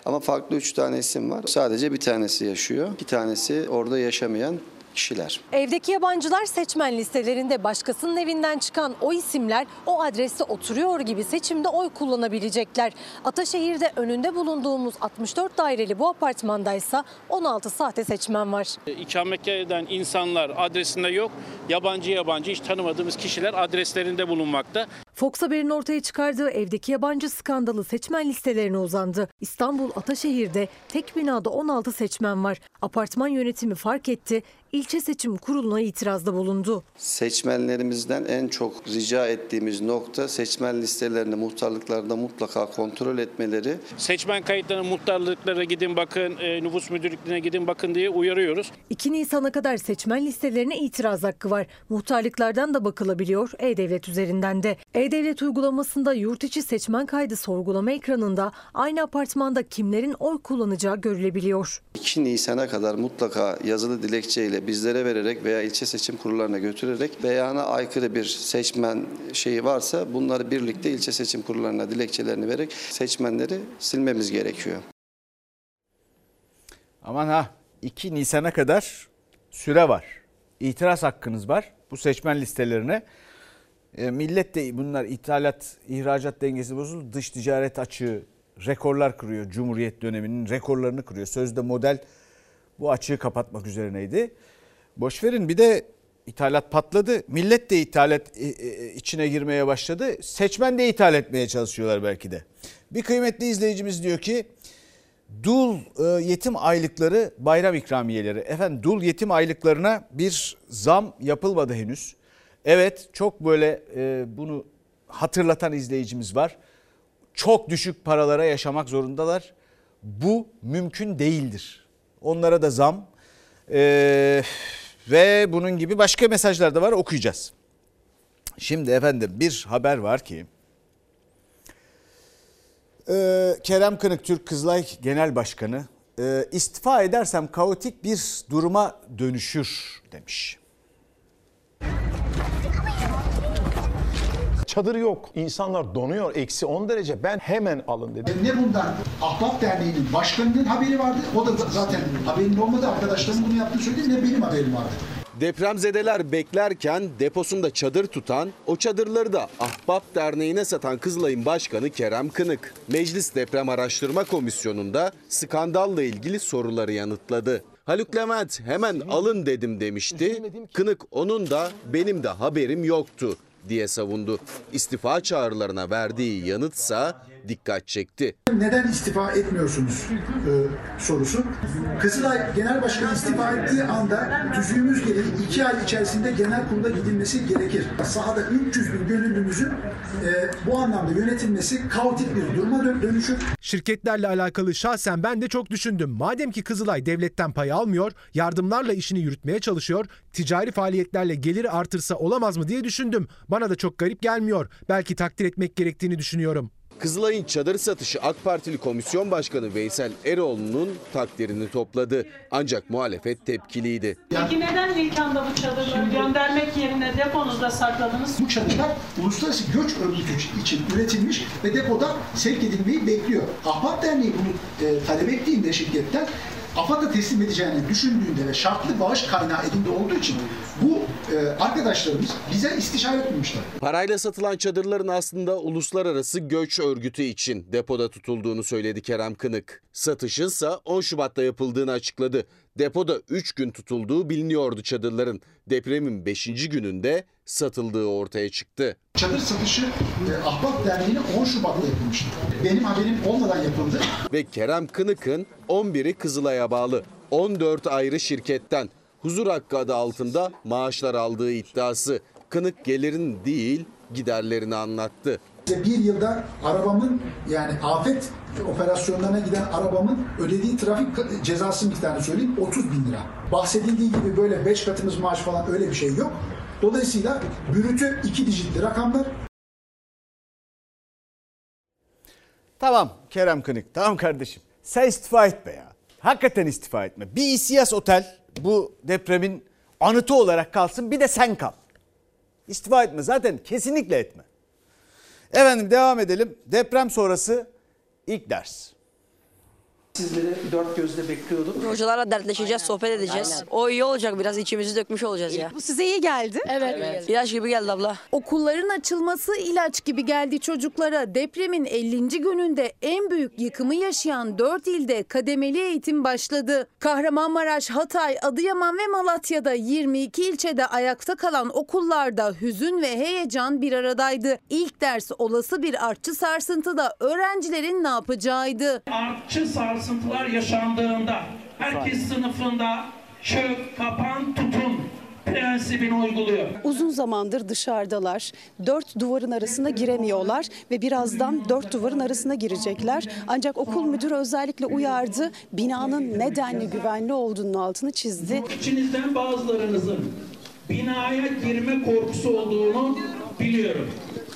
Ama farklı 3 tane isim var. Sadece bir tanesi yaşıyor. Bir tanesi orada yaşamayan kişiler. Evdeki yabancılar seçmen listelerinde başkasının evinden çıkan o isimler o adreste oturuyor gibi seçimde oy kullanabilecekler. Ataşehir'de önünde bulunduğumuz 64 daireli bu apartmandaysa 16 sahte seçmen var. İkamet eden insanlar adresinde yok. Yabancı yabancı hiç tanımadığımız kişiler adreslerinde bulunmakta. Fox Haber'in ortaya çıkardığı evdeki yabancı skandalı seçmen listelerine uzandı. İstanbul Ataşehir'de tek binada 16 seçmen var. Apartman yönetimi fark etti, ilçe seçim kuruluna itirazda bulundu. Seçmenlerimizden en çok rica ettiğimiz nokta seçmen listelerini muhtarlıklarda mutlaka kontrol etmeleri. Seçmen kayıtlarına, muhtarlıklara gidin bakın, e, nüfus müdürlüklerine gidin bakın diye uyarıyoruz. 2 Nisan'a kadar seçmen listelerine itiraz hakkı var. Muhtarlıklardan da bakılabiliyor E-Devlet üzerinden de. E-Devlet uygulamasında yurt içi seçmen kaydı sorgulama ekranında aynı apartmanda kimlerin oy kullanacağı görülebiliyor. 2 Nisan'a kadar mutlaka yazılı dilekçeyle bizlere vererek veya ilçe seçim kurullarına götürerek beyana aykırı bir seçmen şeyi varsa bunları birlikte ilçe seçim kurullarına dilekçelerini vererek seçmenleri silmemiz gerekiyor. Aman ha 2 Nisan'a kadar süre var. İtiraz hakkınız var bu seçmen listelerine. E, millet de bunlar ithalat, ihracat dengesi bozuldu. Dış ticaret açığı rekorlar kırıyor. Cumhuriyet döneminin rekorlarını kırıyor. Sözde model bu açığı kapatmak üzerineydi. Boş verin bir de ithalat patladı. Millet de ithalat e, e, içine girmeye başladı. Seçmen de ithal etmeye çalışıyorlar belki de. Bir kıymetli izleyicimiz diyor ki dul e, yetim aylıkları bayram ikramiyeleri. Efendim dul yetim aylıklarına bir zam yapılmadı henüz. Evet çok böyle bunu hatırlatan izleyicimiz var. Çok düşük paralara yaşamak zorundalar. Bu mümkün değildir. Onlara da zam. Ee, ve bunun gibi başka mesajlar da var okuyacağız. Şimdi efendim bir haber var ki e, Kerem Kınık Türk Kızılay Genel Başkanı e, istifa edersem kaotik bir duruma dönüşür demiş. Çadır yok. İnsanlar donuyor. Eksi 10 derece. Ben hemen alın dedim. Ne bundan? Ahbap Derneği'nin başkanının haberi vardı. O da zaten haberinin olmadı. Arkadaşlarım bunu yaptığını söyledi. Ne benim haberim vardı. Depremzedeler beklerken deposunda çadır tutan, o çadırları da Ahbap Derneği'ne satan Kızılay'ın başkanı Kerem Kınık. Meclis Deprem Araştırma Komisyonu'nda skandalla ilgili soruları yanıtladı. Haluk Levent hemen alın dedim demişti. Kınık onun da benim de haberim yoktu diye savundu. İstifa çağrılarına verdiği yanıtsa dikkat çekti. Neden istifa etmiyorsunuz e, sorusu. Kızılay Genel Başkanı istifa ettiği anda tüzüğümüz gereği iki ay içerisinde genel kurula gidilmesi gerekir. Sahada 300 bin gönüllümüzün e, bu anlamda yönetilmesi kaotik bir duruma dö- dönüşür. Şirketlerle alakalı şahsen ben de çok düşündüm. Madem ki Kızılay devletten pay almıyor, yardımlarla işini yürütmeye çalışıyor, ticari faaliyetlerle geliri artırsa olamaz mı diye düşündüm. Bana da çok garip gelmiyor. Belki takdir etmek gerektiğini düşünüyorum. Kızılay'ın çadır satışı AK Partili Komisyon Başkanı Veysel Eroğlu'nun takdirini topladı. Ancak muhalefet tepkiliydi. Peki neden ilk anda bu çadırları göndermek yerine deponuzda sakladınız? Bu çadırlar uluslararası göç örgütü için üretilmiş ve depoda sevk edilmeyi bekliyor. Ahbap Derneği bunu e, talep ettiğinde şirketten AFAD'a teslim edeceğini düşündüğünde ve şartlı bağış kaynağı elinde olduğu için bu e, arkadaşlarımız bize istişare etmemişler. Parayla satılan çadırların aslında uluslararası göç örgütü için depoda tutulduğunu söyledi Kerem Kınık. Satışınsa 10 Şubat'ta yapıldığını açıkladı. Depoda 3 gün tutulduğu biliniyordu çadırların. Depremin 5. gününde satıldığı ortaya çıktı. Çadır satışı e, Ahbap Derneği'ne 10 Şubat'ta yapılmıştı. Benim haberim olmadan yapıldı. Ve Kerem Kınık'ın 11'i Kızılay'a bağlı 14 ayrı şirketten huzur hakkı adı altında maaşlar aldığı iddiası. Kınık gelirin değil giderlerini anlattı. Ve bir yılda arabamın yani afet operasyonlarına giden arabamın ödediği trafik cezası miktarını söyleyeyim 30 bin lira. Bahsedildiği gibi böyle 5 katımız maaş falan öyle bir şey yok. Dolayısıyla bürütü iki dijitli rakamlar Tamam Kerem Kınık tamam kardeşim. Sen istifa etme ya. Hakikaten istifa etme. Bir İSİAS Otel bu depremin anıtı olarak kalsın bir de sen kal. İstifa etme zaten kesinlikle etme. Efendim devam edelim. Deprem sonrası ilk ders. Sizleri dört gözle bekliyorduk. Hocalarla dertleşeceğiz, sohbet edeceğiz. O iyi olacak biraz içimizi dökmüş olacağız ya. Bu size iyi geldi. Evet. İlaç gibi geldi abla. Okulların açılması ilaç gibi geldi çocuklara. Depremin 50. gününde en büyük yıkımı yaşayan 4 ilde kademeli eğitim başladı. Kahramanmaraş, Hatay, Adıyaman ve Malatya'da 22 ilçede ayakta kalan okullarda hüzün ve heyecan bir aradaydı. İlk ders olası bir artçı sarsıntıda öğrencilerin ne yapacağıydı. Artçı sarsıntılar yaşandığında herkes sınıfında çök, kapan, tutun prensibini uyguluyor. Uzun zamandır dışarıdalar. Dört duvarın arasına giremiyorlar ve birazdan dört duvarın arasına girecekler. Ancak okul müdürü özellikle uyardı. Binanın nedenli güvenli olduğunun altını çizdi. İçinizden bazılarınızın binaya girme korkusu olduğunu biliyorum.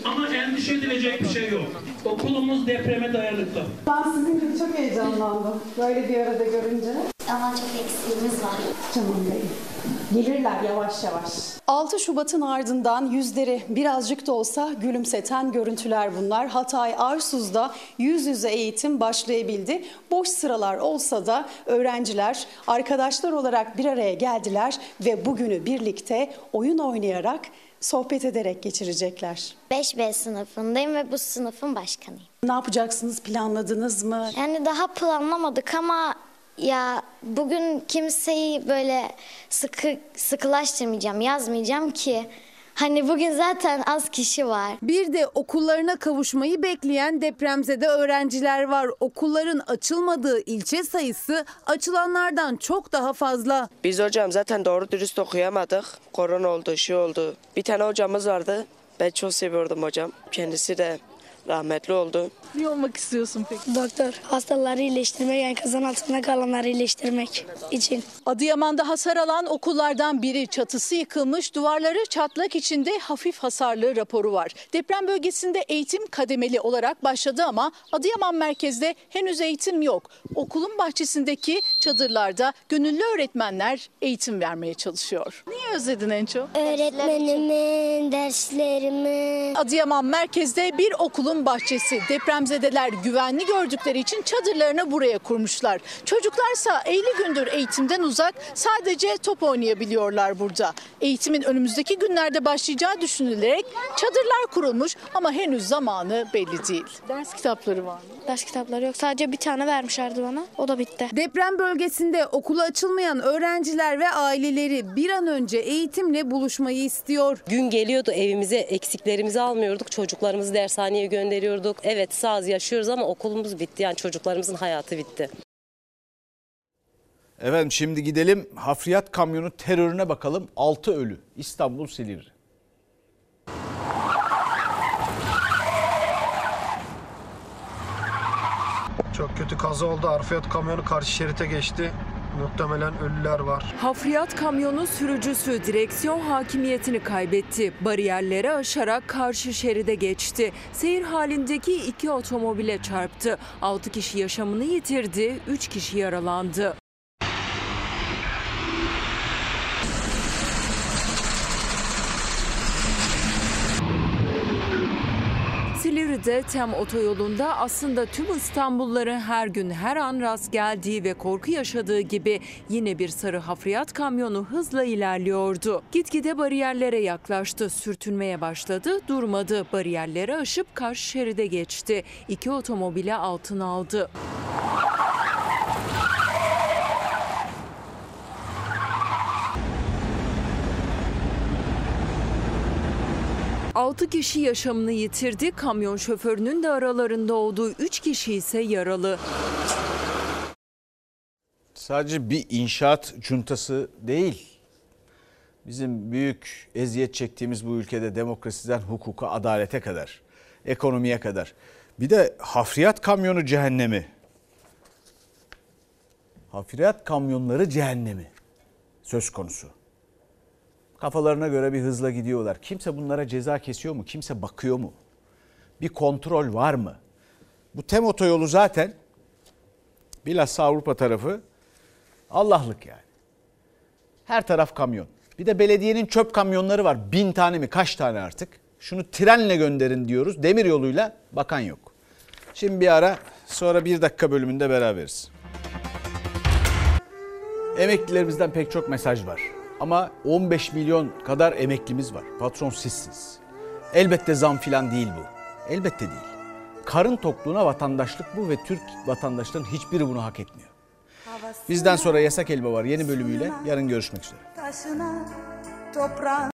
Ama endişe edilecek bir şey yok. Okulumuz depreme dayanıklı. Ben sizin gibi çok heyecanlandım. Böyle bir arada görünce. Ama çok eksiğimiz var. Canım benim. Gelirler yavaş yavaş. 6 Şubat'ın ardından yüzleri birazcık da olsa gülümseten görüntüler bunlar. Hatay Arsuz'da yüz yüze eğitim başlayabildi. Boş sıralar olsa da öğrenciler arkadaşlar olarak bir araya geldiler ve bugünü birlikte oyun oynayarak sohbet ederek geçirecekler. 5B sınıfındayım ve bu sınıfın başkanıyım. Ne yapacaksınız planladınız mı? Yani daha planlamadık ama ya bugün kimseyi böyle sıkı sıkılaştırmayacağım, yazmayacağım ki Hani bugün zaten az kişi var. Bir de okullarına kavuşmayı bekleyen depremzede öğrenciler var. Okulların açılmadığı ilçe sayısı açılanlardan çok daha fazla. Biz hocam zaten doğru dürüst okuyamadık. Korona oldu, şey oldu. Bir tane hocamız vardı. Ben çok seviyordum hocam. Kendisi de rahmetli oldu. Ne olmak istiyorsun peki? Doktor. Hastaları iyileştirmek, yani kazan altında kalanları iyileştirmek için. Adıyaman'da hasar alan okullardan biri çatısı yıkılmış, duvarları çatlak içinde hafif hasarlı raporu var. Deprem bölgesinde eğitim kademeli olarak başladı ama Adıyaman merkezde henüz eğitim yok. Okulun bahçesindeki çadırlarda gönüllü öğretmenler eğitim vermeye çalışıyor. Niye özledin en çok? Öğretmenimi, derslerimi. Adıyaman merkezde bir okulun bahçesi. Depremzedeler güvenli gördükleri için çadırlarını buraya kurmuşlar. Çocuklarsa 50 gündür eğitimden uzak sadece top oynayabiliyorlar burada. Eğitimin önümüzdeki günlerde başlayacağı düşünülerek çadırlar kurulmuş ama henüz zamanı belli değil. Ders kitapları var mı? Ders kitapları yok. Sadece bir tane vermişlerdi bana. O da bitti. Deprem bölgesinde okula açılmayan öğrenciler ve aileleri bir an önce eğitimle buluşmayı istiyor. Gün geliyordu evimize eksiklerimizi almıyorduk. Çocuklarımızı dershaneye gönderiyorduk gönderiyorduk. Evet sağız yaşıyoruz ama okulumuz bitti. Yani çocuklarımızın hayatı bitti. Efendim şimdi gidelim hafriyat kamyonu terörüne bakalım. 6 ölü İstanbul Silivri. Çok kötü kaza oldu. Arfiyat kamyonu karşı şerite geçti. Muhtemelen ölüler var. Hafriyat kamyonu sürücüsü direksiyon hakimiyetini kaybetti. Bariyerleri aşarak karşı şeride geçti. Seyir halindeki iki otomobile çarptı. 6 kişi yaşamını yitirdi, 3 kişi yaralandı. Silivri'de TEM otoyolunda aslında tüm İstanbulluların her gün her an rast geldiği ve korku yaşadığı gibi yine bir sarı hafriyat kamyonu hızla ilerliyordu. Gitgide bariyerlere yaklaştı, sürtünmeye başladı, durmadı. Bariyerleri aşıp karşı şeride geçti. İki otomobile altına aldı. Altı kişi yaşamını yitirdi. Kamyon şoförünün de aralarında olduğu 3 kişi ise yaralı. Sadece bir inşaat cuntası değil. Bizim büyük eziyet çektiğimiz bu ülkede demokrasiden hukuka, adalete kadar, ekonomiye kadar. Bir de hafriyat kamyonu cehennemi. Hafriyat kamyonları cehennemi söz konusu. Kafalarına göre bir hızla gidiyorlar. Kimse bunlara ceza kesiyor mu? Kimse bakıyor mu? Bir kontrol var mı? Bu TEM otoyolu zaten bilhassa Avrupa tarafı Allah'lık yani. Her taraf kamyon. Bir de belediyenin çöp kamyonları var. Bin tane mi kaç tane artık. Şunu trenle gönderin diyoruz. Demir yoluyla bakan yok. Şimdi bir ara sonra bir dakika bölümünde beraberiz. Emeklilerimizden pek çok mesaj var. Ama 15 milyon kadar emeklimiz var. Patron sizsiniz. Elbette zam filan değil bu. Elbette değil. Karın tokluğuna vatandaşlık bu ve Türk vatandaşların hiçbiri bunu hak etmiyor. Bizden sonra Yasak Elma var yeni bölümüyle yarın görüşmek üzere. Taşına,